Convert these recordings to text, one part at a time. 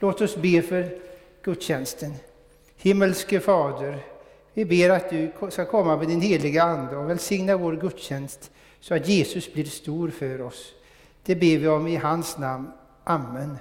Låt oss be för gudstjänsten. Himmelske Fader, vi ber att du ska komma med din heliga Ande och välsigna vår gudstjänst så att Jesus blir stor för oss. Det ber vi om i hans namn. Amen.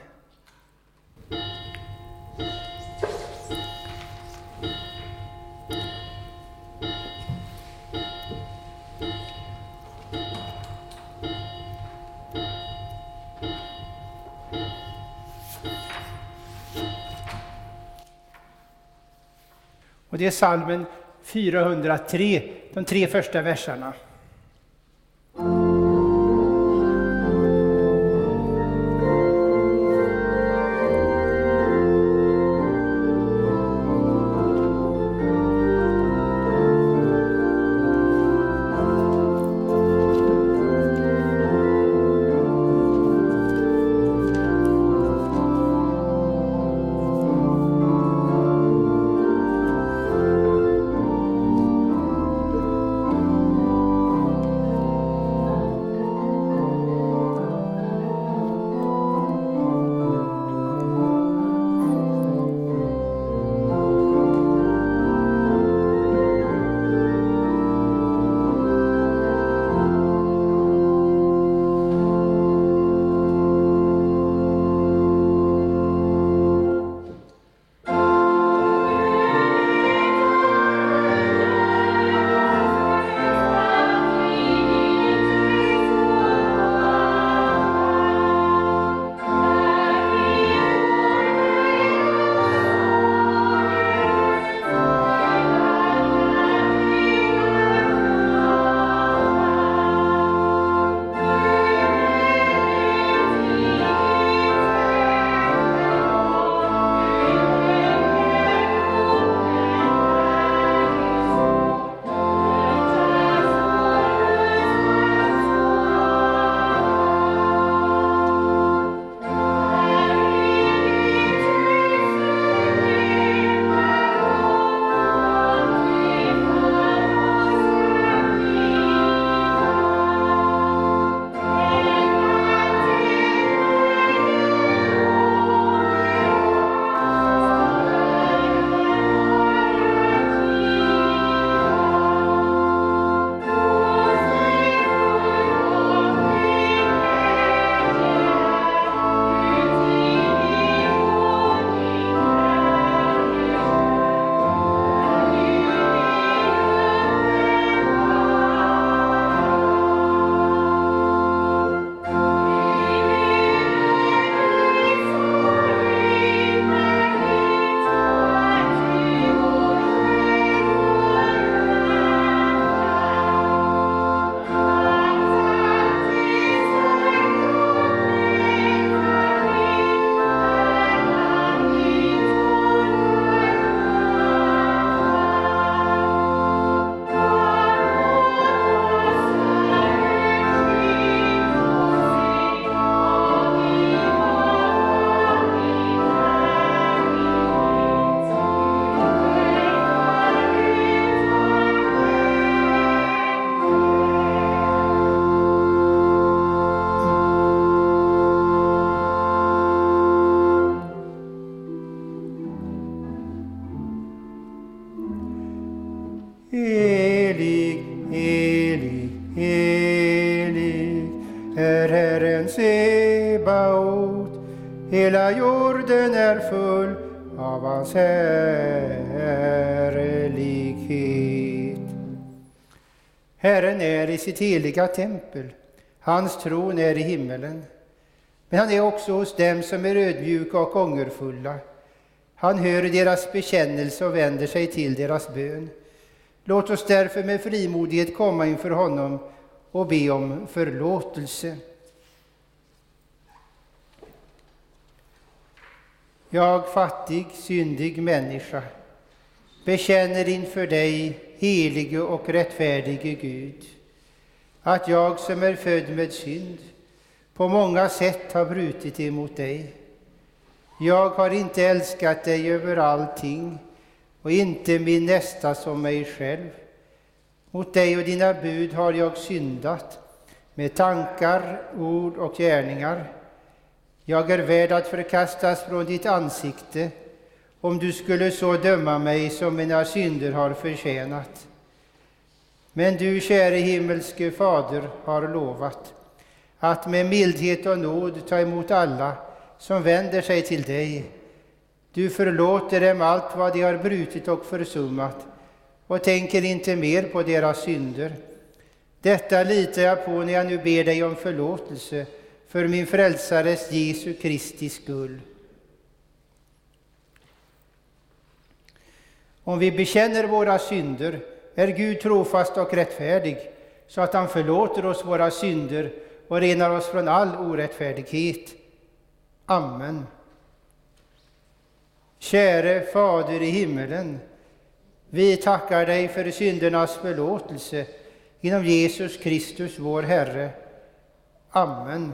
Och det är salmen 403, de tre första verserna. Herren är i sitt heliga tempel. Hans tron är i himmelen. Men han är också hos dem som är ödmjuka och ångerfulla. Han hör deras bekännelse och vänder sig till deras bön. Låt oss därför med frimodighet komma inför honom och be om förlåtelse. Jag, fattig, syndig människa, bekänner inför dig, helige och rättfärdige Gud, att jag som är född med synd på många sätt har brutit emot dig. Jag har inte älskat dig över allting och inte min nästa som mig själv. Mot dig och dina bud har jag syndat med tankar, ord och gärningar. Jag är värd att förkastas från ditt ansikte om du skulle så döma mig som mina synder har förtjänat. Men du, käre himmelske Fader, har lovat att med mildhet och nåd ta emot alla som vänder sig till dig. Du förlåter dem allt vad de har brutit och försummat och tänker inte mer på deras synder. Detta litar jag på när jag nu ber dig om förlåtelse för min frälsares Jesu Kristi skull. Om vi bekänner våra synder är Gud trofast och rättfärdig så att han förlåter oss våra synder och renar oss från all orättfärdighet. Amen. Käre Fader i himmelen, vi tackar dig för syndernas förlåtelse genom Jesus Kristus, vår Herre. Amen.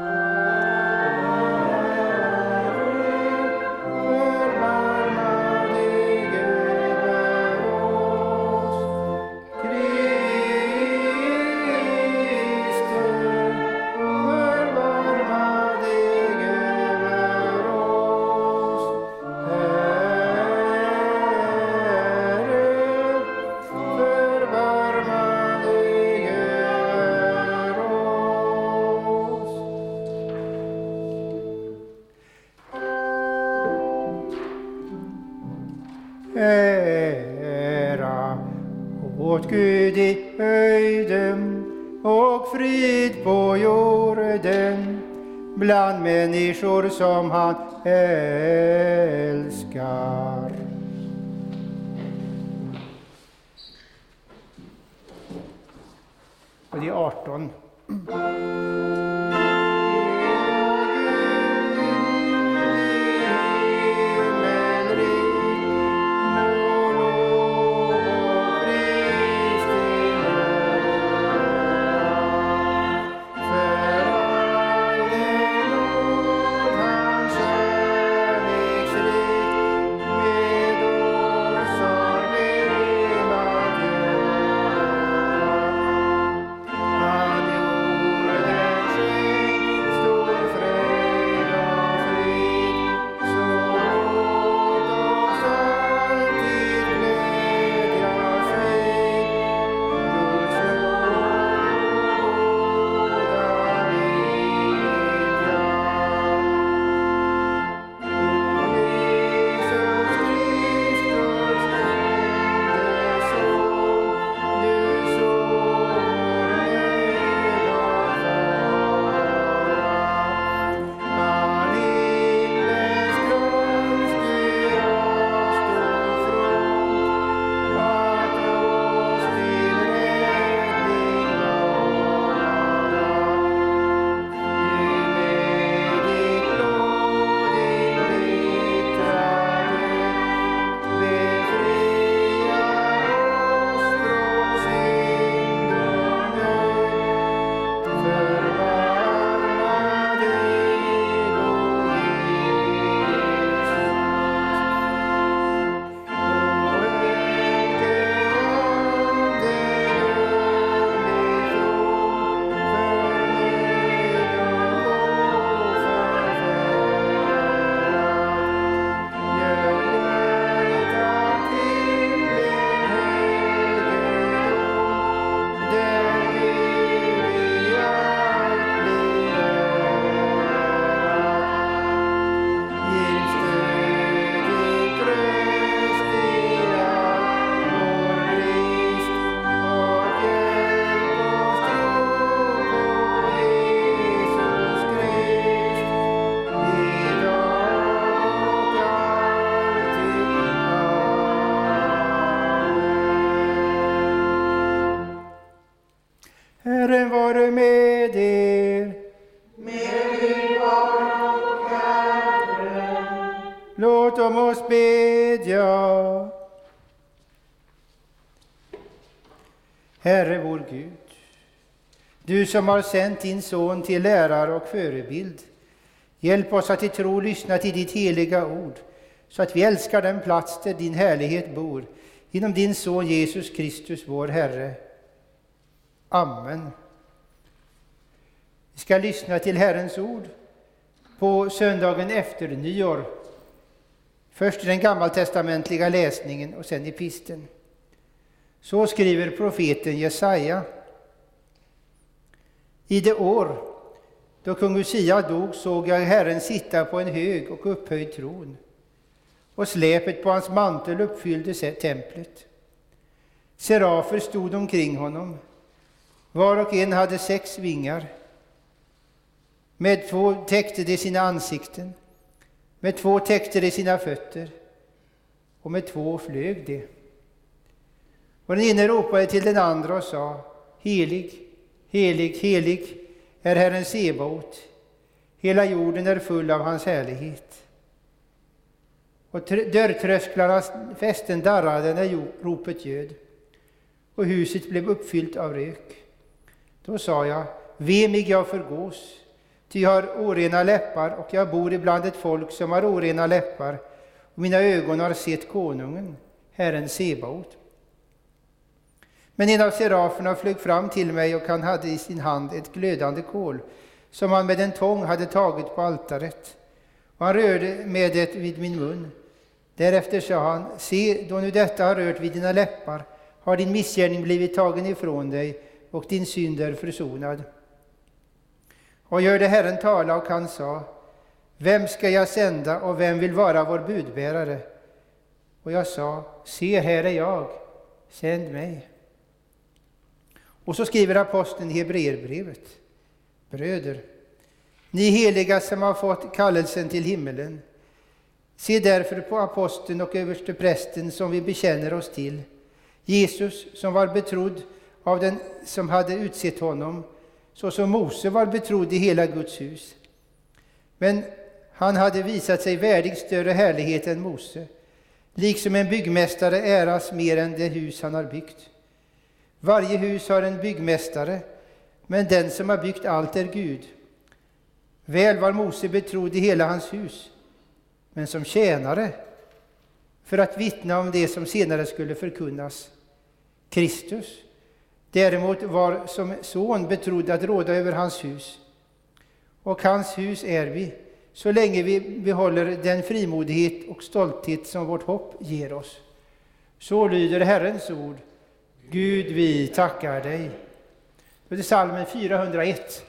Som han som har sänt din son till lärare och förebild. Hjälp oss att i tro lyssna till ditt heliga ord, så att vi älskar den plats där din härlighet bor, genom din son Jesus Kristus, vår Herre. Amen. Vi ska lyssna till Herrens ord på söndagen efter nyår. Först i den gammaltestamentliga läsningen och sen i pisten. Så skriver profeten Jesaja. I det år då kung Usia dog såg jag Herren sitta på en hög och upphöjd tron och släpet på hans mantel uppfyllde templet. Serafer stod omkring honom. Var och en hade sex vingar. Med två täckte de sina ansikten, med två täckte de sina fötter och med två flög de. Och den ene ropade till den andra och sa Helig, helig, helig är Herren Sebaot. Hela jorden är full av hans härlighet. Och dörrtrösklarnas fästen darrade när ropet ljöd, och huset blev uppfyllt av rök. Då sa jag, ve mig, jag förgås, ty jag har orena läppar, och jag bor ibland ett folk som har orena läppar, och mina ögon har sett konungen, Herren Sebaot. Men en av seraferna flög fram till mig, och han hade i sin hand ett glödande kol, som han med en tång hade tagit på altaret, och han rörde med det vid min mun. Därefter sa han, se, då nu detta har rört vid dina läppar har din missgärning blivit tagen ifrån dig och din synd är försonad. Och gör det Herren tala, och han sa, vem ska jag sända och vem vill vara vår budbärare? Och jag sa, se, här är jag, sänd mig. Och så skriver aposteln i Hebreerbrevet, bröder, ni heliga som har fått kallelsen till himmelen, Se därför på aposteln och översteprästen som vi bekänner oss till, Jesus som var betrodd av den som hade utsett honom, så som Mose var betrodd i hela Guds hus. Men han hade visat sig värdig större härlighet än Mose, liksom en byggmästare äras mer än det hus han har byggt. Varje hus har en byggmästare, men den som har byggt allt är Gud. Väl var Mose betrodd i hela hans hus, men som tjänare för att vittna om det som senare skulle förkunnas. Kristus däremot var som son betrodd att råda över hans hus. Och hans hus är vi, så länge vi behåller den frimodighet och stolthet som vårt hopp ger oss. Så lyder Herrens ord. Gud, vi tackar dig. Det är psalmen 401.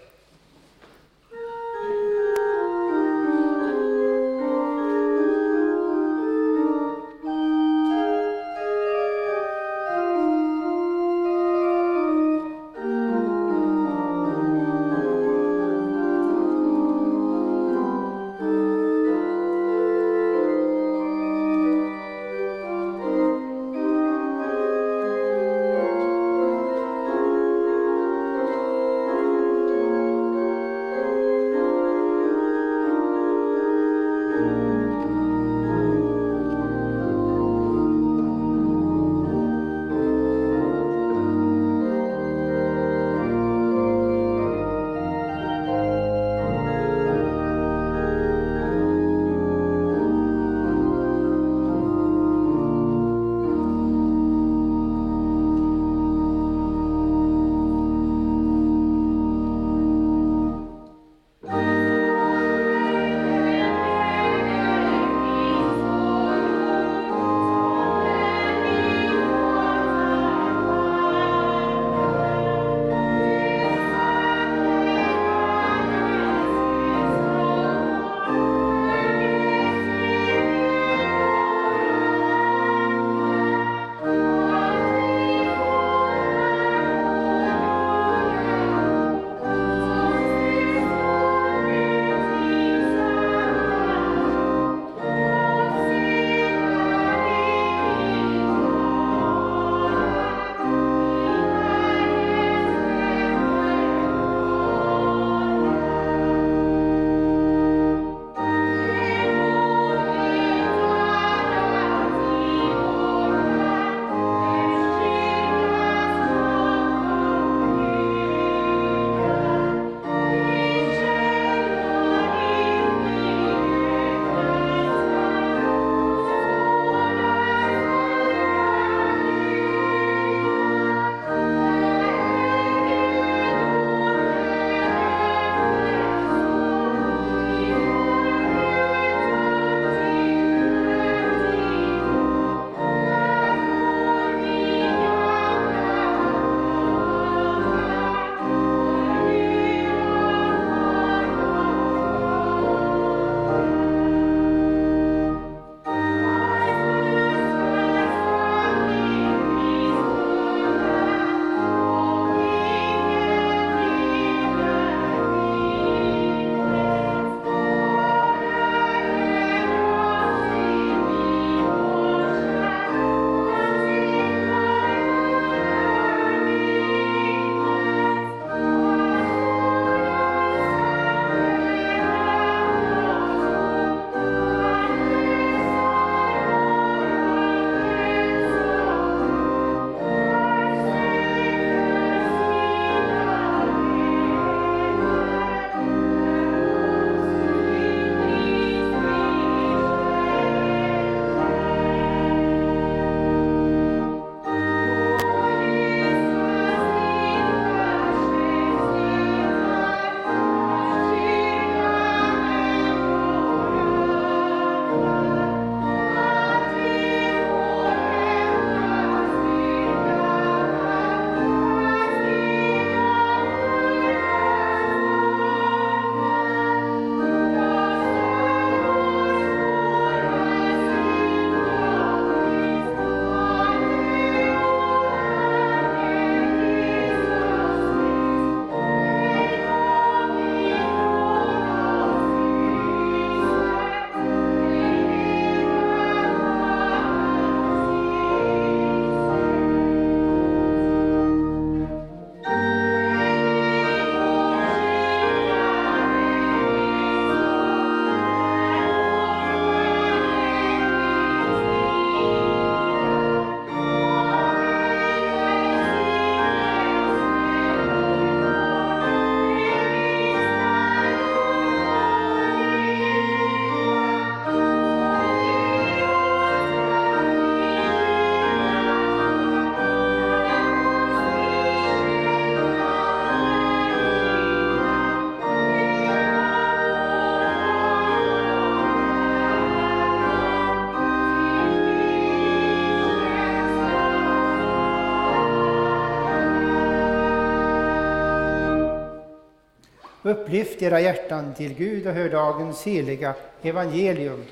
Upplyft era hjärtan till Gud och hör dagens heliga evangelium.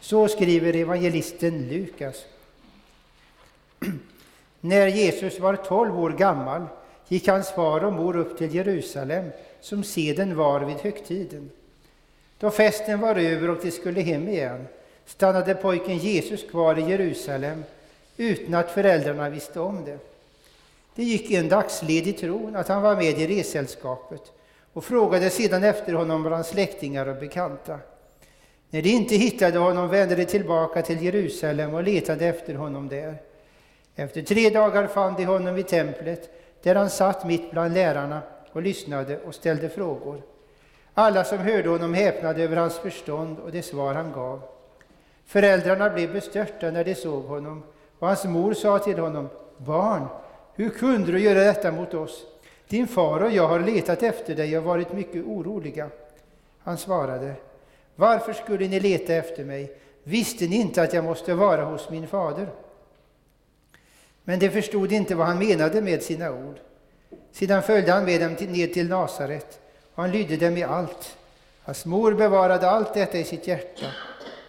Så skriver evangelisten Lukas. När Jesus var tolv år gammal gick hans far och mor upp till Jerusalem, som seden var vid högtiden. Då festen var över och de skulle hem igen stannade pojken Jesus kvar i Jerusalem utan att föräldrarna visste om det. Det gick en dagsled i tron att han var med i resällskapet och frågade sedan efter honom bland släktingar och bekanta. När de inte hittade honom vände de tillbaka till Jerusalem och letade efter honom där. Efter tre dagar fann de honom vid templet, där han satt mitt bland lärarna och lyssnade och ställde frågor. Alla som hörde honom häpnade över hans förstånd och det svar han gav. Föräldrarna blev bestörta när de såg honom, och hans mor sa till honom, Barn, hur kunde du göra detta mot oss? Din far och jag har letat efter dig och varit mycket oroliga. Han svarade, Varför skulle ni leta efter mig? Visste ni inte att jag måste vara hos min fader? Men de förstod inte vad han menade med sina ord. Sedan följde han med dem ner till Nasaret, och han lydde dem i allt. Hans mor bevarade allt detta i sitt hjärta,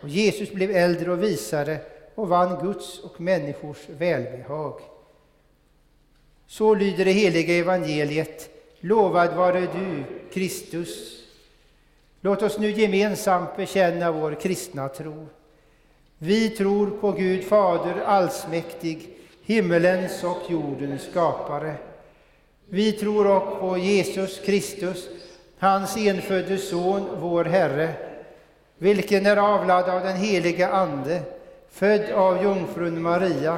och Jesus blev äldre och visare och vann Guds och människors välbehag. Så lyder det heliga evangeliet. Lovad vare du, Kristus. Låt oss nu gemensamt bekänna vår kristna tro. Vi tror på Gud Fader allsmäktig, himmelens och jordens skapare. Vi tror också på Jesus Kristus, hans enfödde Son, vår Herre, vilken är avlad av den heliga Ande, född av jungfrun Maria,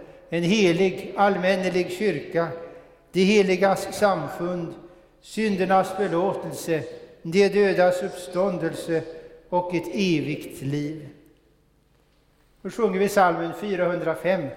en helig allmännelig kyrka, de heligas samfund, syndernas förlåtelse, de dödas uppståndelse och ett evigt liv. Då sjunger vi psalmen 405.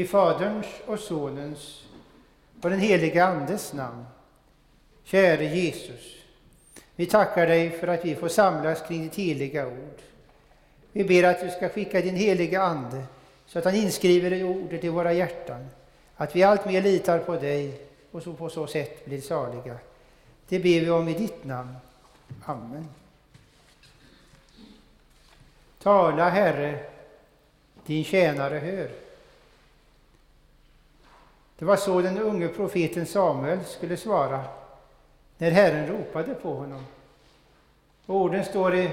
I Faderns och Sonens och den helige Andes namn. Käre Jesus, vi tackar dig för att vi får samlas kring ditt heliga ord. Vi ber att du ska skicka din heliga Ande så att han inskriver i ordet i våra hjärtan, att vi allt mer litar på dig och så på så sätt blir saliga. Det ber vi om i ditt namn. Amen. Tala, Herre, din tjänare hör. Det var så den unge profeten Samuel skulle svara när Herren ropade på honom. Orden står i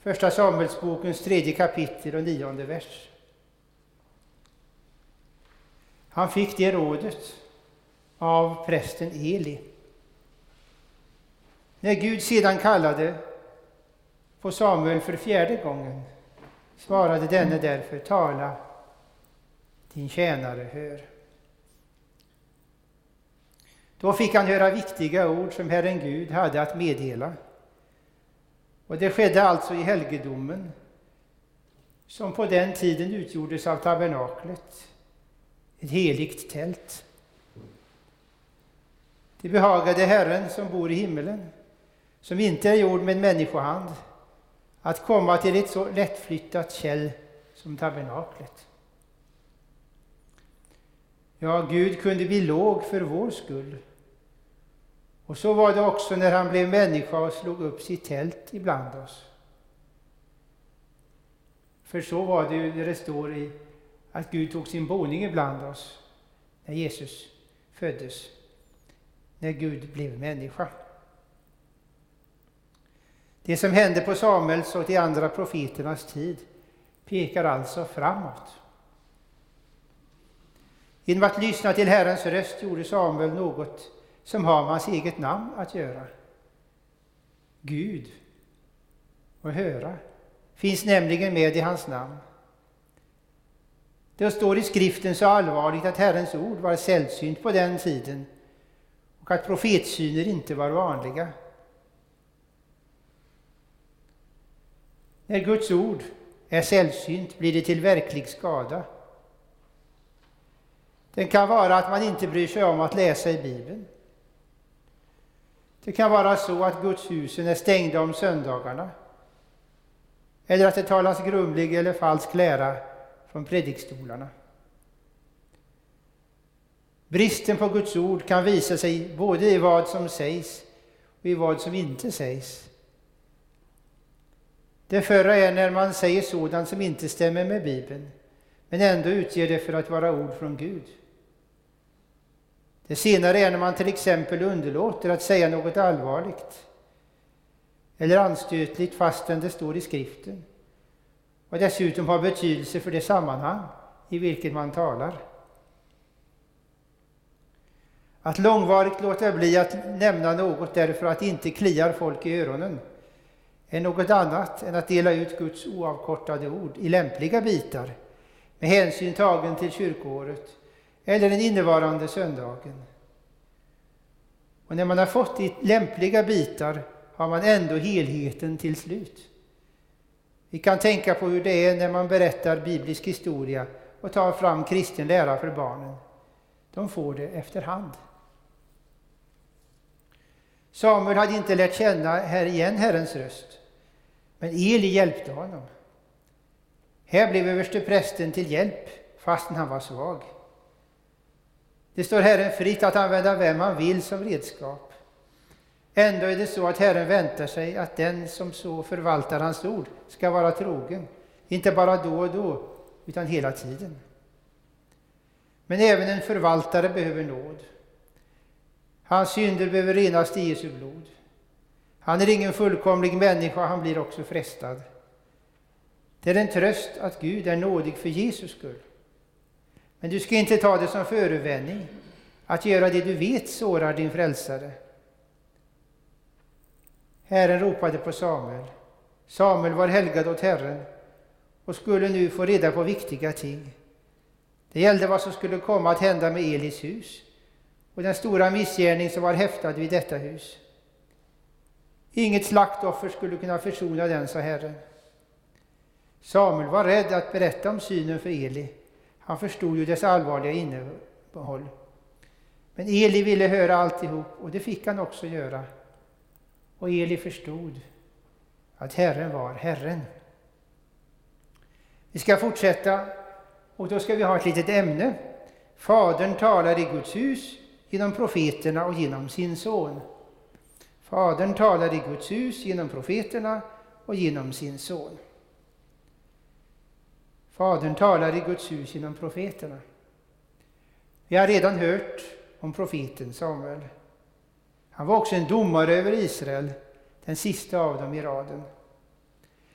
Första Samuelsbokens tredje kapitel och nionde vers. Han fick det rådet av prästen Eli. När Gud sedan kallade på Samuel för fjärde gången svarade denne därför, tala, din tjänare hör. Då fick han höra viktiga ord som Herren Gud hade att meddela. Och det skedde alltså i helgedomen, som på den tiden utgjordes av tabernaklet, ett heligt tält. Det behagade Herren som bor i himmelen, som inte är gjord med människohand, att komma till ett så lättflyttat käll som tabernaklet. Ja, Gud kunde bli låg för vår skull. Och så var det också när han blev människa och slog upp sitt tält ibland oss. För så var det ju när det står i att Gud tog sin boning ibland oss när Jesus föddes, när Gud blev människa. Det som hände på Samuels och de andra profeternas tid pekar alltså framåt. Genom att lyssna till Herrens röst gjorde Samuel något som har med hans eget namn att göra. Gud och höra finns nämligen med i hans namn. Det står i skriften så allvarligt att Herrens ord var sällsynt på den tiden och att profetsyner inte var vanliga. När Guds ord är sällsynt blir det till verklig skada. Det kan vara att man inte bryr sig om att läsa i Bibeln. Det kan vara så att gudshusen är stängda om söndagarna. Eller att det talas grumlig eller falsk lära från predikstolarna. Bristen på Guds ord kan visa sig både i vad som sägs och i vad som inte sägs. Det förra är när man säger sådant som inte stämmer med Bibeln, men ändå utger det för att vara ord från Gud. Det senare är när man till exempel underlåter att säga något allvarligt eller anstötligt fastän det står i skriften och dessutom har betydelse för det sammanhang i vilket man talar. Att långvarigt låta bli att nämna något därför att det inte kliar folk i öronen är något annat än att dela ut Guds oavkortade ord i lämpliga bitar med hänsyn tagen till kyrkoåret eller den innevarande söndagen. Och när man har fått i lämpliga bitar har man ändå helheten till slut. Vi kan tänka på hur det är när man berättar biblisk historia och tar fram kristen lära för barnen. De får det efterhand. Samuel hade inte lärt känna här igen Herrens röst, men Eli hjälpte honom. Här blev översteprästen till hjälp, fastän han var svag. Det står Herren fritt att använda vem han vill som redskap. Ändå är det så att Herren väntar sig att den som så förvaltar hans ord ska vara trogen, inte bara då och då, utan hela tiden. Men även en förvaltare behöver nåd. Hans synder behöver renas i Jesu blod. Han är ingen fullkomlig människa, han blir också frestad. Det är en tröst att Gud är nådig för Jesus skull. Men du ska inte ta det som förevändning. Att göra det du vet sårar din frälsare. Herren ropade på Samuel. Samuel var helgad åt Herren och skulle nu få reda på viktiga ting. Det gällde vad som skulle komma att hända med Elis hus och den stora missgärning som var häftad vid detta hus. Inget slaktoffer skulle kunna försona den, sa Herren. Samuel var rädd att berätta om synen för Eli han förstod ju dess allvarliga innehåll. Men Eli ville höra alltihop och det fick han också göra. Och Eli förstod att Herren var Herren. Vi ska fortsätta och då ska vi ha ett litet ämne. Fadern talar i Guds hus genom profeterna och genom sin son. Fadern talar i Guds hus genom profeterna och genom sin son. Fadern talar i Guds hus genom profeterna. Vi har redan hört om profeten Samuel. Han var också en domare över Israel, den sista av dem i raden.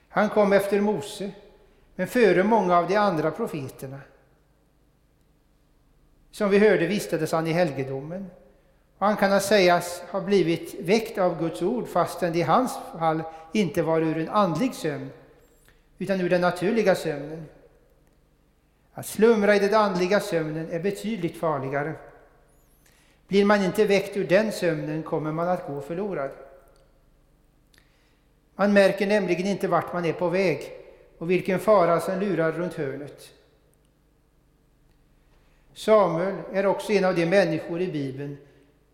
Han kom efter Mose, men före många av de andra profeterna. Som vi hörde vistades han i helgedomen. Och han kan sägas ha blivit väckt av Guds ord fastän det i hans fall inte var ur en andlig sömn utan ur den naturliga sömnen. Att slumra i den andliga sömnen är betydligt farligare. Blir man inte väckt ur den sömnen kommer man att gå förlorad. Man märker nämligen inte vart man är på väg och vilken fara som lurar runt hörnet. Samuel är också en av de människor i Bibeln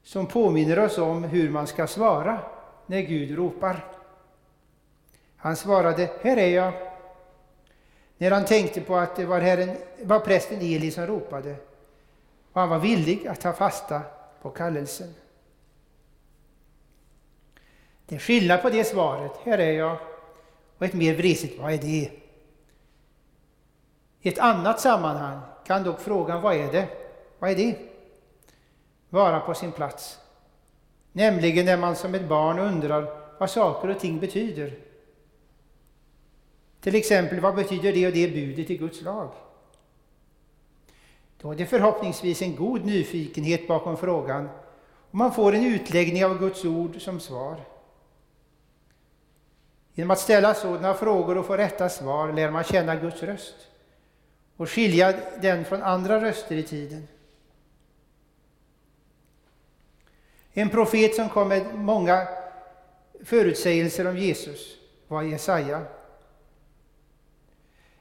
som påminner oss om hur man ska svara när Gud ropar. Han svarade, här är jag. När han tänkte på att det var, herren, var prästen Eli som ropade och han var villig att ta fasta på kallelsen. Det är skillnad på det svaret, här är jag, och ett mer vresigt, vad är det? I ett annat sammanhang kan dock frågan, vad är det? Vad är det? Vara på sin plats. Nämligen när man som ett barn undrar vad saker och ting betyder. Till exempel, vad betyder det och det budet i Guds lag? Då är det förhoppningsvis en god nyfikenhet bakom frågan och man får en utläggning av Guds ord som svar. Genom att ställa sådana frågor och få rätta svar lär man känna Guds röst och skilja den från andra röster i tiden. En profet som kom med många förutsägelser om Jesus var Jesaja.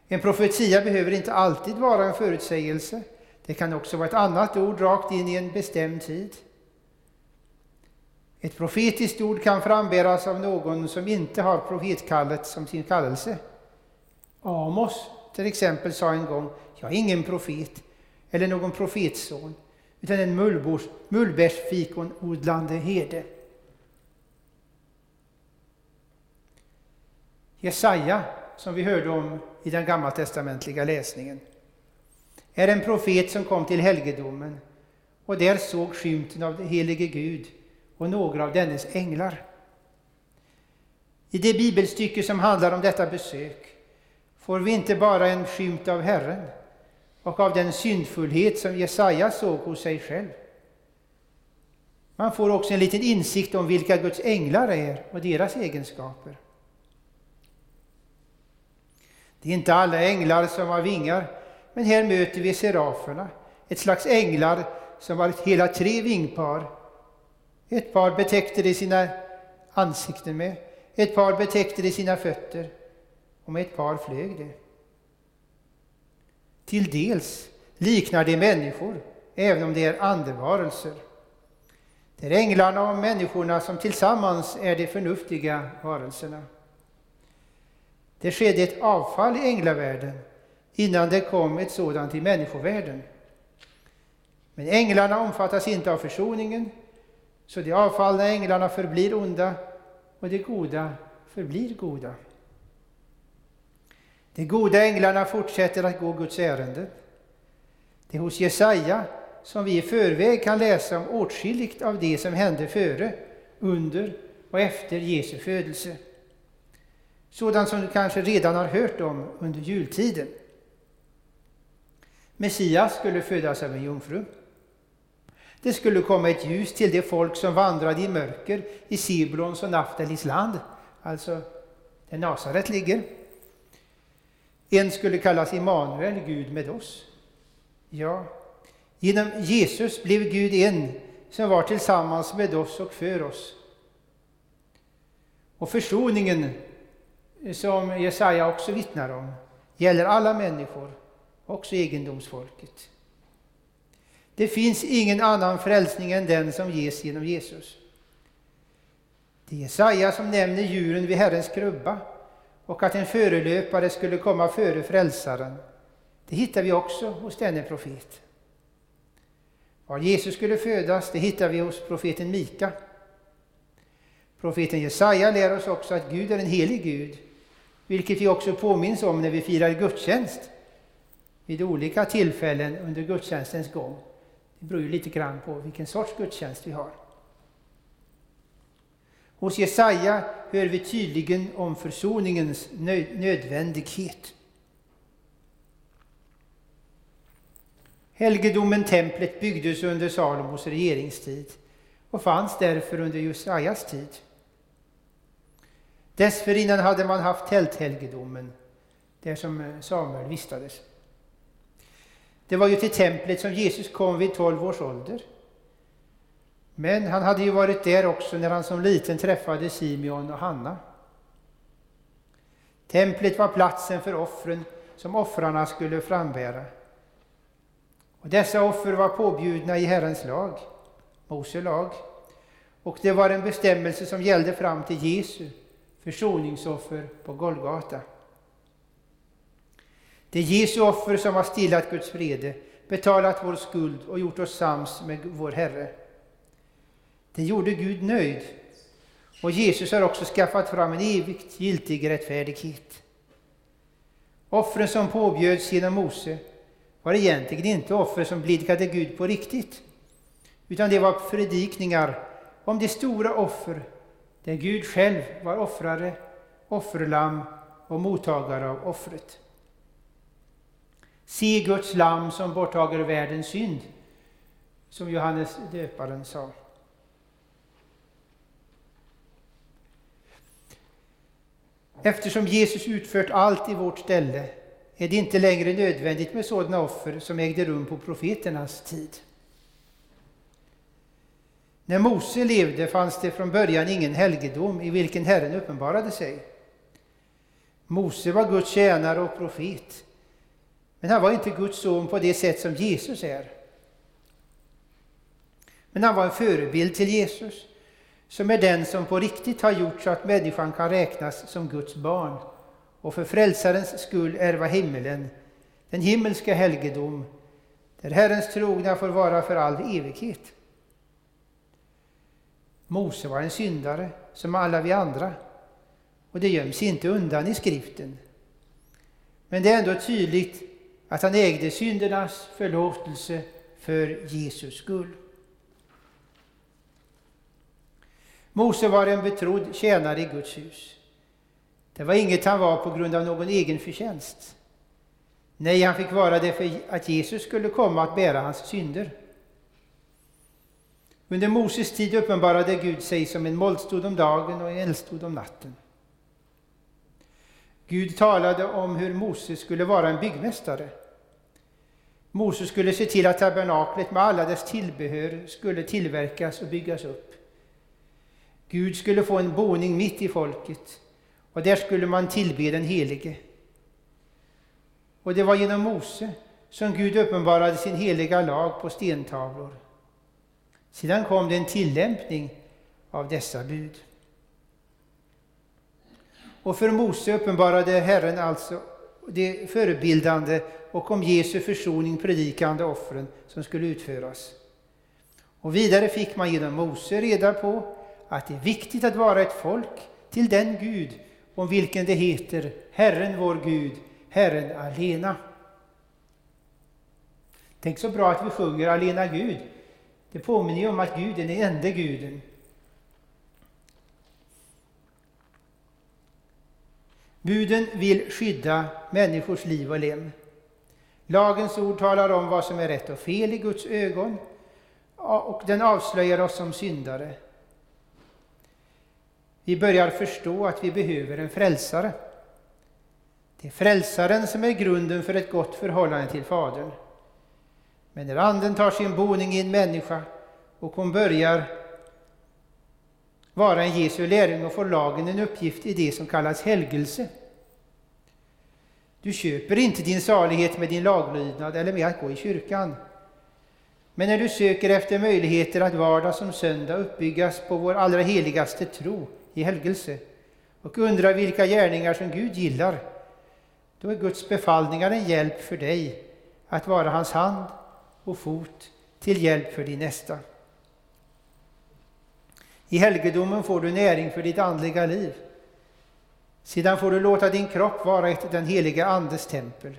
En profetia behöver inte alltid vara en förutsägelse. Det kan också vara ett annat ord rakt in i en bestämd tid. Ett profetiskt ord kan frambäras av någon som inte har profetkallet som sin kallelse. Amos till exempel sa en gång, jag är ingen profet eller någon profetson, utan en mullbärsfikonodlande herde. Jesaja, som vi hörde om i den gammaltestamentliga läsningen, är en profet som kom till helgedomen och där såg skymten av den helige Gud och några av dennes änglar. I det bibelstycke som handlar om detta besök får vi inte bara en skymt av Herren och av den syndfullhet som Jesaja såg hos sig själv. Man får också en liten insikt om vilka Guds änglar är och deras egenskaper. Det är inte alla änglar som har vingar, men här möter vi seraferna, ett slags änglar som har hela tre vingpar. Ett par betäckte de sina ansikten med, ett par betäckte de sina fötter och med ett par flög de. Till dels liknar de människor, även om de är andevarelser. Det är änglarna och människorna som tillsammans är de förnuftiga varelserna. Det skedde ett avfall i änglavärlden innan det kom ett sådant i människovärlden. Men änglarna omfattas inte av försoningen, så de avfallna änglarna förblir onda och de goda förblir goda. De goda änglarna fortsätter att gå Guds ärende. Det är hos Jesaja som vi i förväg kan läsa om åtskilligt av det som hände före, under och efter Jesu födelse. Sådant som du kanske redan har hört om under jultiden. Messias skulle födas av en jungfru. Det skulle komma ett ljus till det folk som vandrade i mörker i Siblons och Naftalis land, alltså där Nasaret ligger. En skulle kallas Immanuel, Gud med oss. Ja, genom Jesus blev Gud en som var tillsammans med oss och för oss. Och försoningen, som Jesaja också vittnar om, gäller alla människor också egendomsfolket. Det finns ingen annan frälsning än den som ges genom Jesus. Det är Jesaja som nämner djuren vid Herrens krubba och att en förelöpare skulle komma före frälsaren. Det hittar vi också hos denne profet. Var Jesus skulle födas, det hittar vi hos profeten Mika. Profeten Jesaja lär oss också att Gud är en helig Gud, vilket vi också påminns om när vi firar gudstjänst vid olika tillfällen under gudstjänstens gång. Det beror ju lite grann på vilken sorts gudstjänst vi har. Hos Jesaja hör vi tydligen om försoningens nödvändighet. Helgedomen, templet, byggdes under Salomos regeringstid och fanns därför under Jesajas tid. Dessförinnan hade man haft tälthelgedomen, där som eh, Samuel vistades. Det var ju till templet som Jesus kom vid 12 års ålder. Men han hade ju varit där också när han som liten träffade Simeon och Hanna. Templet var platsen för offren som offrarna skulle frambära. Och dessa offer var påbjudna i Herrens lag, Mose lag, och det var en bestämmelse som gällde fram till Jesu försoningsoffer på Golgata. Det är Jesu offer som har stillat Guds vrede, betalat vår skuld och gjort oss sams med vår Herre. Det gjorde Gud nöjd. Och Jesus har också skaffat fram en evigt giltig rättfärdighet. Offren som påbjöds genom Mose var egentligen inte offer som blidkade Gud på riktigt, utan det var predikningar om det stora offer där Gud själv var offrare, offerlamm och mottagare av offret. Se Guds lamm som borttager världens synd, som Johannes döparen sa. Eftersom Jesus utfört allt i vårt ställe är det inte längre nödvändigt med sådana offer som ägde rum på profeternas tid. När Mose levde fanns det från början ingen helgedom i vilken Herren uppenbarade sig. Mose var Guds tjänare och profet, men han var inte Guds son på det sätt som Jesus är. Men han var en förebild till Jesus, som är den som på riktigt har gjort så att människan kan räknas som Guds barn och för frälsarens skull ärva himmelen, den himmelska helgedom, där Herrens trogna får vara för all evighet. Mose var en syndare som alla vi andra, och det göms inte undan i skriften. Men det är ändå tydligt att han ägde syndernas förlåtelse för Jesus skull. Mose var en betrodd tjänare i Guds hus. Det var inget han var på grund av någon egen förtjänst. Nej, han fick vara det för att Jesus skulle komma att bära hans synder. Under Moses tid uppenbarade Gud sig som en molnstod om dagen och en eldstod om natten. Gud talade om hur Moses skulle vara en byggmästare. Moses skulle se till att tabernaklet med alla dess tillbehör skulle tillverkas och byggas upp. Gud skulle få en boning mitt i folket och där skulle man tillbe den Helige. Och det var genom Mose som Gud uppenbarade sin heliga lag på stentavlor. Sedan kom det en tillämpning av dessa bud. Och för Mose uppenbarade Herren alltså det förebildande och om Jesu försoning predikande offren som skulle utföras. Och vidare fick man genom Mose reda på att det är viktigt att vara ett folk till den Gud om vilken det heter Herren vår Gud, Herren alena. Tänk så bra att vi sjunger alena Gud. Det påminner ju om att Gud är den enda guden. Buden vill skydda människors liv och lem. Lagens ord talar om vad som är rätt och fel i Guds ögon och den avslöjar oss som syndare. Vi börjar förstå att vi behöver en frälsare. Det är frälsaren som är grunden för ett gott förhållande till Fadern. Men när Anden tar sin boning i en människa och hon börjar vara en Jesu lärjunge och får lagen en uppgift i det som kallas helgelse. Du köper inte din salighet med din laglydnad eller med att gå i kyrkan. Men när du söker efter möjligheter att vardag som söndag uppbyggas på vår allra heligaste tro i helgelse och undrar vilka gärningar som Gud gillar, då är Guds befallningar en hjälp för dig att vara hans hand och fot till hjälp för din nästa. I helgedomen får du näring för ditt andliga liv. Sedan får du låta din kropp vara ett den heliga Andes tempel.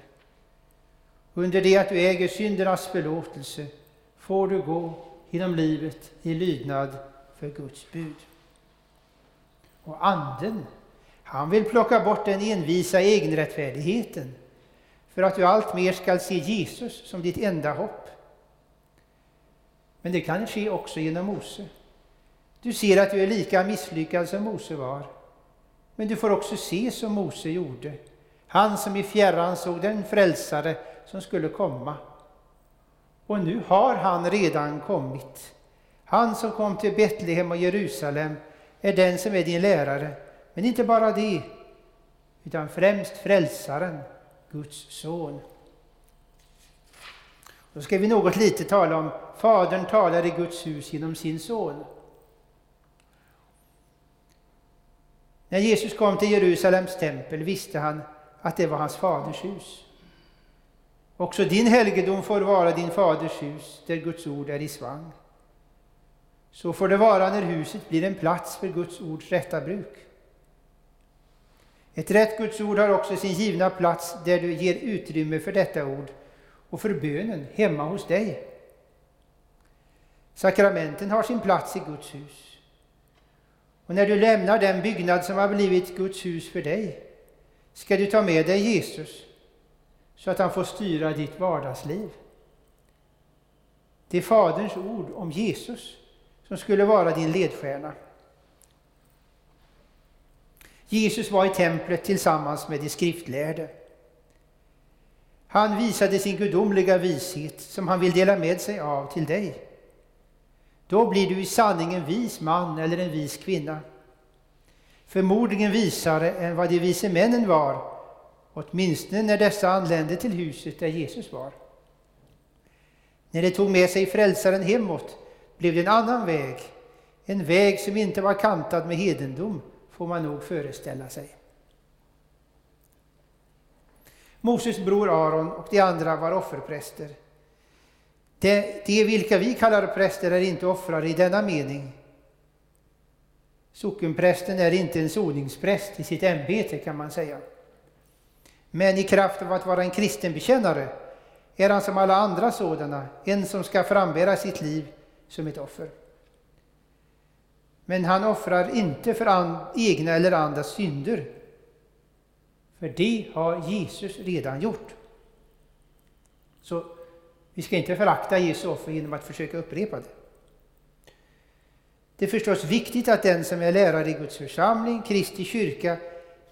Under det att du äger syndernas förlåtelse får du gå genom livet i lydnad för Guds bud. Och Anden, han vill plocka bort den envisa egenrättfärdigheten för att du alltmer skall se Jesus som ditt enda hopp. Men det kan ske också genom Mose. Du ser att du är lika misslyckad som Mose var. Men du får också se som Mose gjorde, han som i fjärran såg den frälsare som skulle komma. Och nu har han redan kommit. Han som kom till Betlehem och Jerusalem är den som är din lärare, men inte bara det, utan främst frälsaren, Guds son. Då ska vi något lite tala om Fadern talar i Guds hus genom sin son. När Jesus kom till Jerusalems tempel visste han att det var hans faders hus. Också din helgedom får vara din faders hus, där Guds ord är i svang. Så får det vara när huset blir en plats för Guds ords rätta bruk. Ett rätt Guds ord har också sin givna plats där du ger utrymme för detta ord och för bönen hemma hos dig. Sakramenten har sin plats i Guds hus. Och när du lämnar den byggnad som har blivit Guds hus för dig ska du ta med dig Jesus så att han får styra ditt vardagsliv. Det är Faderns ord om Jesus som skulle vara din ledstjärna. Jesus var i templet tillsammans med de skriftlärde. Han visade sin gudomliga vishet som han vill dela med sig av till dig. Då blir du i sanning en vis man eller en vis kvinna. Förmodligen visare än vad de vise männen var, åtminstone när dessa anlände till huset där Jesus var. När de tog med sig frälsaren hemåt blev det en annan väg, en väg som inte var kantad med hedendom, får man nog föreställa sig. Moses bror Aron och de andra var offerpräster. De, de vilka vi kallar präster är inte offrare i denna mening. Sockenprästen är inte en soningspräst i sitt ämbete kan man säga. Men i kraft av att vara en kristen bekännare är han som alla andra sådana, en som ska frambära sitt liv som ett offer. Men han offrar inte för egna eller andras synder, för det har Jesus redan gjort. Så vi ska inte förakta Jesu offer genom att försöka upprepa det. Det är förstås viktigt att den som är lärare i Guds församling, Kristi kyrka,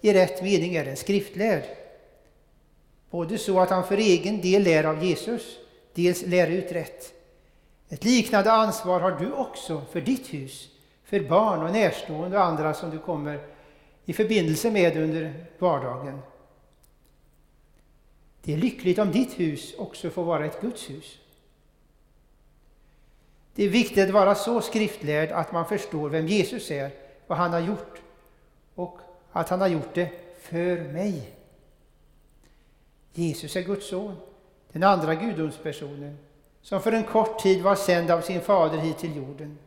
i rätt mening är en skriftlärd. Både så att han för egen del lär av Jesus, dels lär ut rätt. Ett liknande ansvar har du också för ditt hus, för barn och närstående och andra som du kommer i förbindelse med under vardagen. Det är lyckligt om ditt hus också får vara ett Guds hus. Det är viktigt att vara så skriftlärd att man förstår vem Jesus är, vad han har gjort och att han har gjort det för mig. Jesus är Guds son, den andra gudomspersonen, som för en kort tid var sänd av sin fader hit till jorden.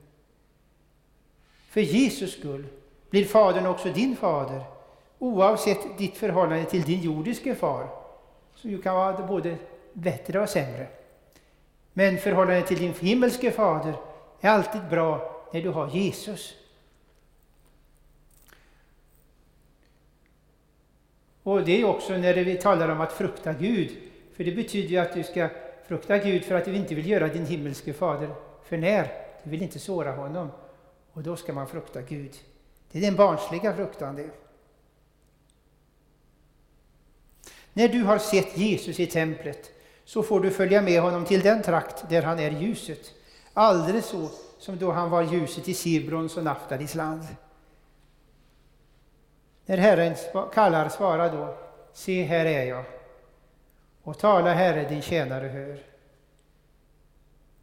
För Jesus skull blir Fadern också din fader, oavsett ditt förhållande till din jordiske far, som ju kan vara både bättre och sämre. Men förhållandet till din himmelske fader är alltid bra när du har Jesus. Och det är också när vi talar om att frukta Gud, för det betyder ju att du ska frukta Gud för att du inte vill göra din himmelske fader för när. Du vill inte såra honom. Och då ska man frukta Gud. Det är den barnsliga fruktan det. När du har sett Jesus i templet så får du följa med honom till den trakt där han är ljuset. Alldeles så som då han var ljuset i Sibrons och Naftalis land. När Herren kallar, svara då, se här är jag, Och tala, Herre, din tjänare hör.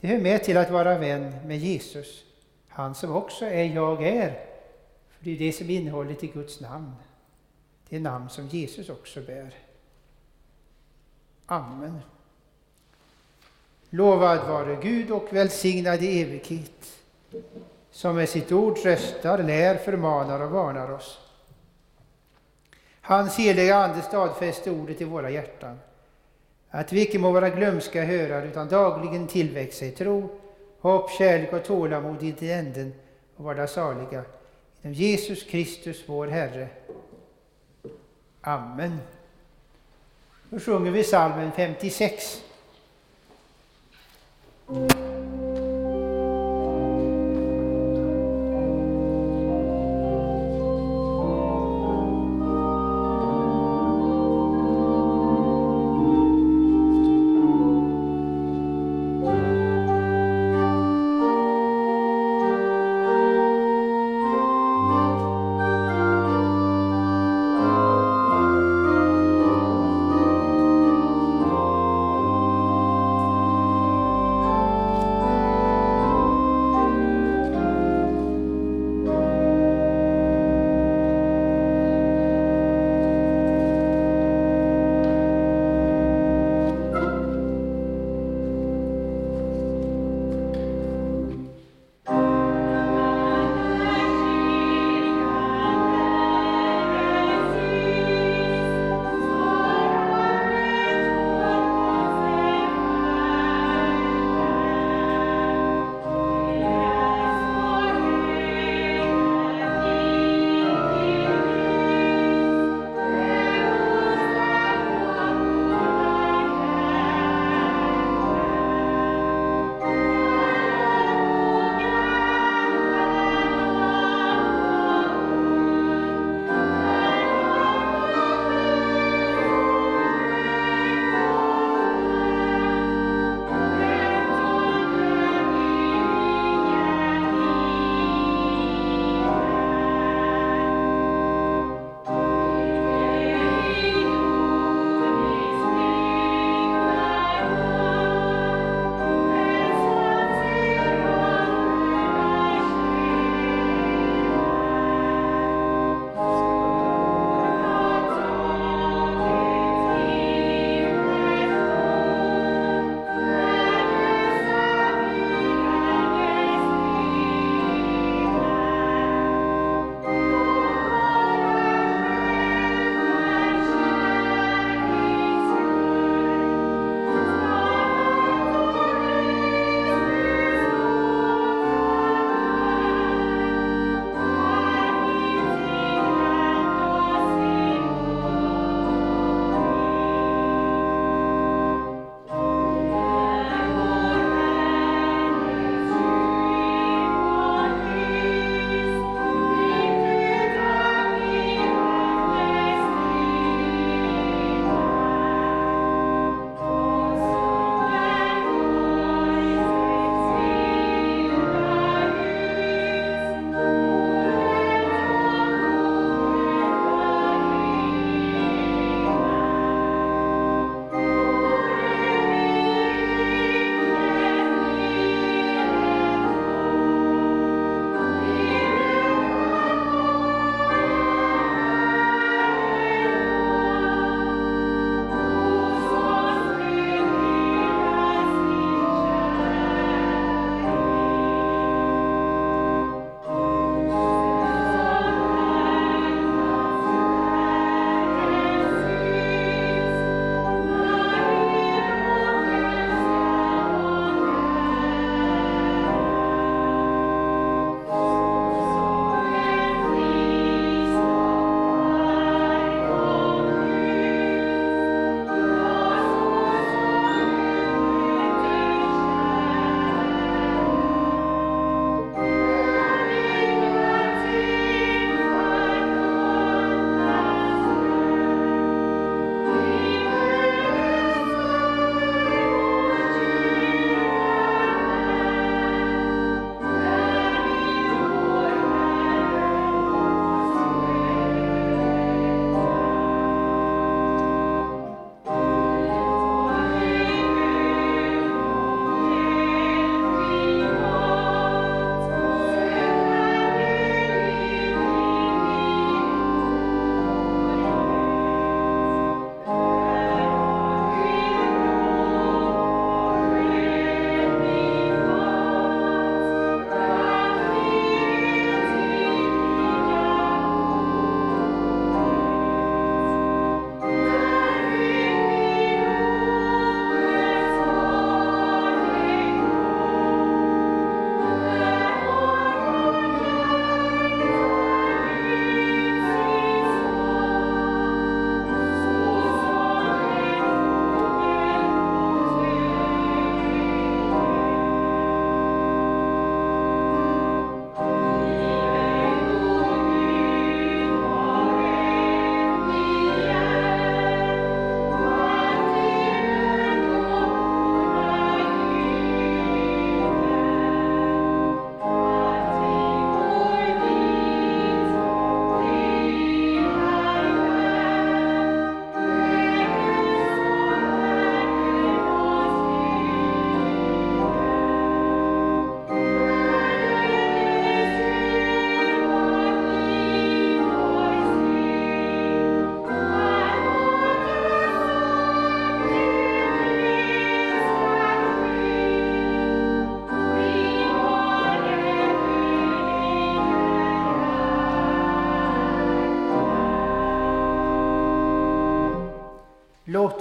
Det hör med till att vara vän med Jesus, han som också är jag är. För Det är det som är innehållet i Guds namn. Det namn som Jesus också bär. Amen. Lovad vare Gud och välsignad i evighet, som med sitt ord tröstar, lär, förmanar och varnar oss. Hans heliga Ande stadfäste ordet i våra hjärtan, att vi icke må vara glömska hörare, utan dagligen tillväxa i tro, hopp, kärlek och tålamod i änden och vara saliga. Genom Jesus Kristus, vår Herre. Amen. Då sjunger vi psalmen 56.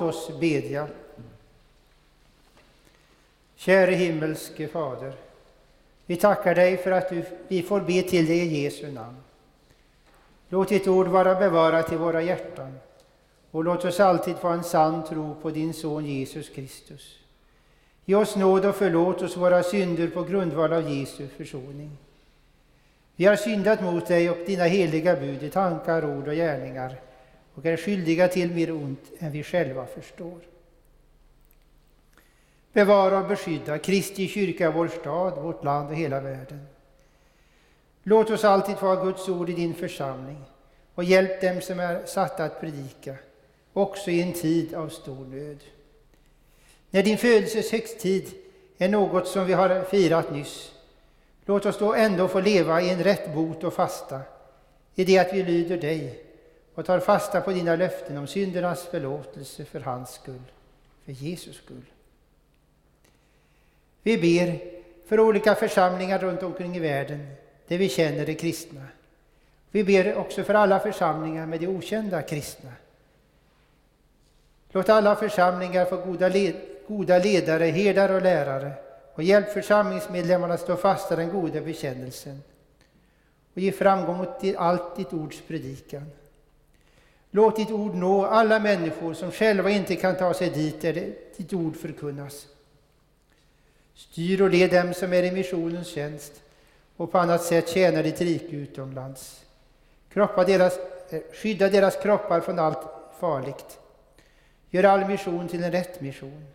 Oss bedja. Käre himmelske Fader, vi tackar dig för att du, vi får be till dig i Jesu namn. Låt ditt ord vara bevarat i våra hjärtan och låt oss alltid få en sann tro på din Son Jesus Kristus. Ge oss nåd och förlåt oss våra synder på grundval av Jesu försoning. Vi har syndat mot dig och dina heliga bud i tankar, ord och gärningar och är skyldiga till mer ont än vi själva förstår. Bevara och beskydda Kristi kyrka, vår stad, vårt land och hela världen. Låt oss alltid få ha Guds ord i din församling och hjälp dem som är satta att predika, också i en tid av stor nöd. När din födelses högtid är något som vi har firat nyss, låt oss då ändå få leva i en rätt bot och fasta, i det att vi lyder dig och tar fasta på dina löften om syndernas förlåtelse för hans skull, för Jesus skull. Vi ber för olika församlingar runt omkring i världen där vi känner de kristna. Vi ber också för alla församlingar med de okända kristna. Låt alla församlingar få goda, led, goda ledare, herdar och lärare och hjälp församlingsmedlemmarna stå fast den goda bekännelsen och ge framgång åt allt ditt ords predikan. Låt ditt ord nå alla människor som själva inte kan ta sig dit där ditt ord förkunnas. Styr och led dem som är i missionens tjänst och på annat sätt tjänar ditt rike utomlands. Kroppa deras, eh, skydda deras kroppar från allt farligt. Gör all mission till en rätt mission.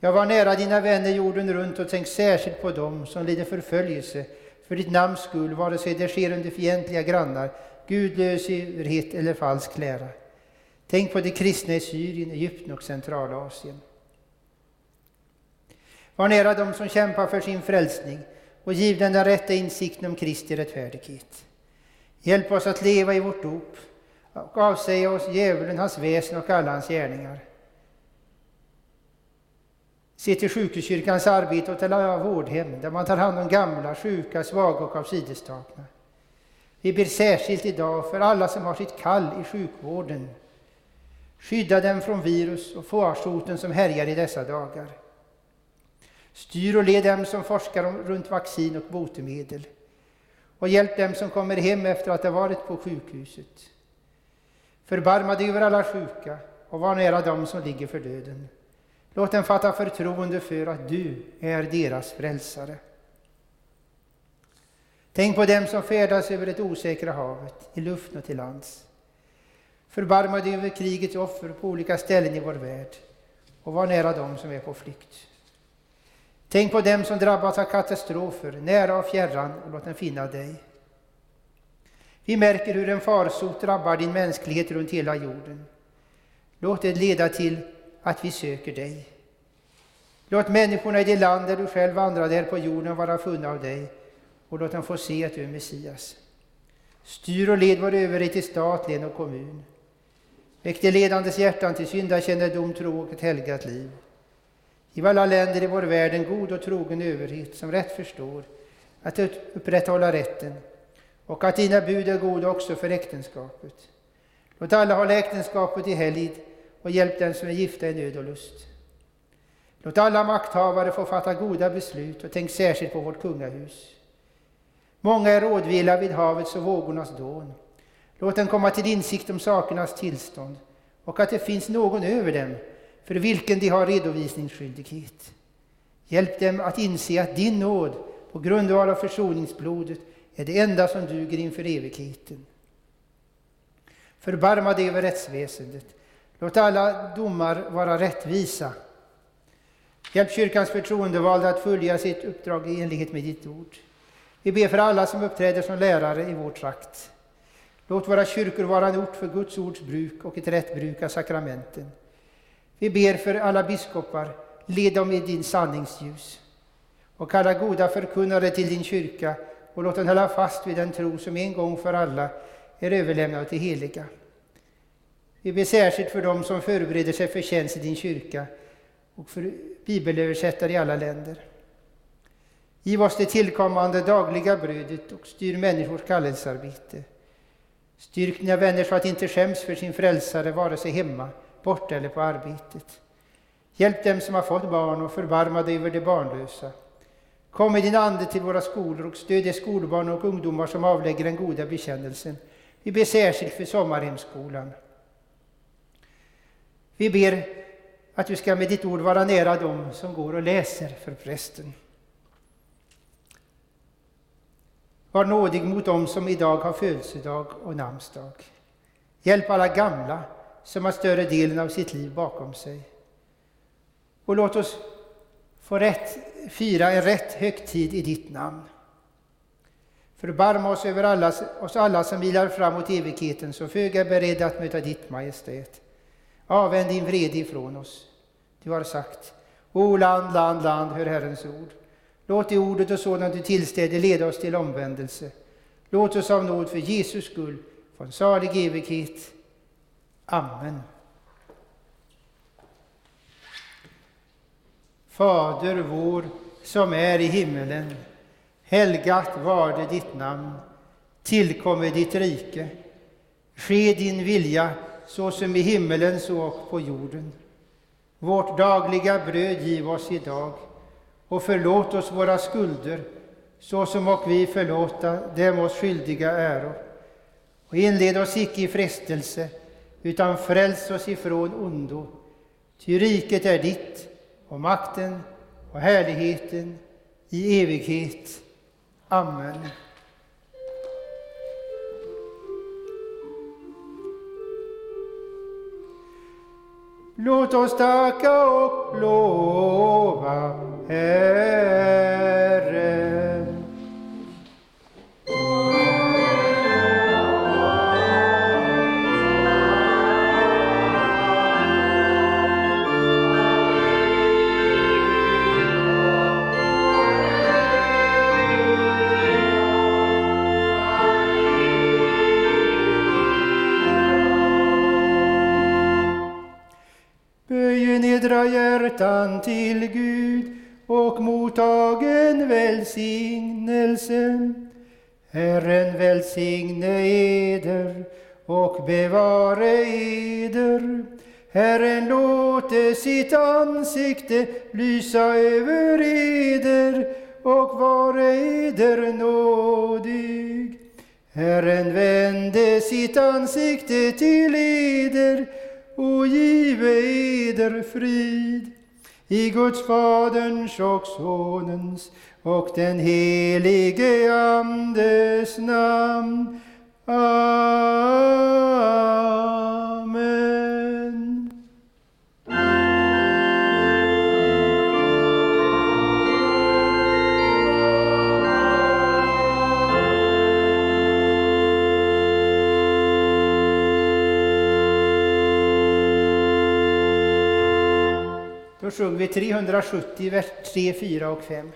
Jag var nära dina vänner jorden runt och tänk särskilt på dem som lider förföljelse för ditt namns skull, vare sig det sker under fientliga grannar, gudlöshet eller falsk lära. Tänk på de kristna i Syrien, Egypten och Centralasien. Var nära dem som kämpar för sin frälsning och giv dem den rätta insikten om Kristi rättfärdighet. Hjälp oss att leva i vårt dop och avsäga oss djävulen, hans väsen och alla hans gärningar. Se till sjukhuskyrkans arbete och till alla vårdhem där man tar hand om gamla, sjuka, svaga och avsidestagna. Vi ber särskilt idag för alla som har sitt kall i sjukvården. Skydda dem från virus och farsoten som härjar i dessa dagar. Styr och led dem som forskar runt vaccin och botemedel. Och hjälp dem som kommer hem efter att ha varit på sjukhuset. Förbarma dig över alla sjuka och var nära dem som ligger för döden. Låt dem fatta förtroende för att du är deras frälsare. Tänk på dem som färdas över det osäkra havet, i luften och till lands. Förbarma dig över krigets offer på olika ställen i vår värld och var nära dem som är på flykt. Tänk på dem som drabbats av katastrofer, nära och fjärran, och låt dem finna dig. Vi märker hur en farsot drabbar din mänsklighet runt hela jorden. Låt det leda till att vi söker dig. Låt människorna i det land där du själv vandrade här på jorden vara funna av dig och låt dem få se att du är Messias. Styr och led vår överhet till stat, län och kommun. Väck de ledandes hjärtan till syndakännedom, tro och ett helgat liv. Giv alla länder i vår värld en god och trogen överhet som rätt förstår att upprätthålla rätten och att dina bud är goda också för äktenskapet. Låt alla hålla äktenskapet i helgd och hjälp den som är gifta i nöd och lust. Låt alla makthavare få fatta goda beslut och tänk särskilt på vårt kungahus. Många är rådvilla vid havets och vågornas dån. Låt dem komma till insikt om sakernas tillstånd och att det finns någon över dem för vilken de har redovisningsskyldighet. Hjälp dem att inse att din nåd på grundval av försoningsblodet är det enda som duger inför evigheten. Förbarma dig över rättsväsendet. Låt alla domar vara rättvisa. Hjälp kyrkans förtroendevalda att följa sitt uppdrag i enlighet med ditt ord. Vi ber för alla som uppträder som lärare i vår trakt. Låt våra kyrkor vara en ort för Guds ords bruk och ett rätt bruk av sakramenten. Vi ber för alla biskopar, led dem i din sanningsljus. Och kalla goda förkunnare till din kyrka och låt dem hålla fast vid den tro som en gång för alla är överlämnad till heliga. Vi ber särskilt för dem som förbereder sig för tjänst i din kyrka och för bibelöversättare i alla länder. Giv oss det tillkommande dagliga brödet och styr människors kallelsearbete. Styrk dina vänner så att de inte skäms för sin frälsare, vare sig hemma borta eller på arbetet. Hjälp dem som har fått barn och förbarma dig över de barnlösa. Kom med din Ande till våra skolor och stöd de skolbarn och ungdomar som avlägger den goda bekännelsen. Vi ber särskilt för sommarhemskolan. Vi ber att du ska med ditt ord vara nära dem som går och läser för prästen. Var nådig mot dem som idag har födelsedag och namnsdag. Hjälp alla gamla som har större delen av sitt liv bakom sig. Och låt oss få rätt, fira en rätt högtid i ditt namn. Förbarma oss över alla, oss alla som vilar fram mot evigheten, så föga beredda att möta ditt majestät. Avvänd din vrede ifrån oss. Du har sagt, O land, land, land, hör Herrens ord. Låt det ordet och sådant du tillstäder leda oss till omvändelse. Låt oss av nåd för Jesus skull få en salig evighet. Amen. Fader vår som är i himmelen. Helgat varde ditt namn. Tillkomme ditt rike. Ske din vilja så som i himmelen så och på jorden. Vårt dagliga bröd giv oss idag och förlåt oss våra skulder så som och vi förlåta dem oss skyldiga äro. Och inled oss icke i frestelse utan fräls oss ifrån ondo. Ty riket är ditt och makten och härligheten i evighet. Amen. Låt oss tacka och lova Herren. Edra hjärtan till Gud och mottagen välsignelsen. Herren välsigne eder och bevare eder. Herren låte sitt ansikte lysa över eder och vare eder nådig. Herren vände sitt ansikte till eder och give eder frid i Guds Faderns och Sonens och den helige Andes namn. Amen. Sjunger vi 370, vers 3, 4 och 5.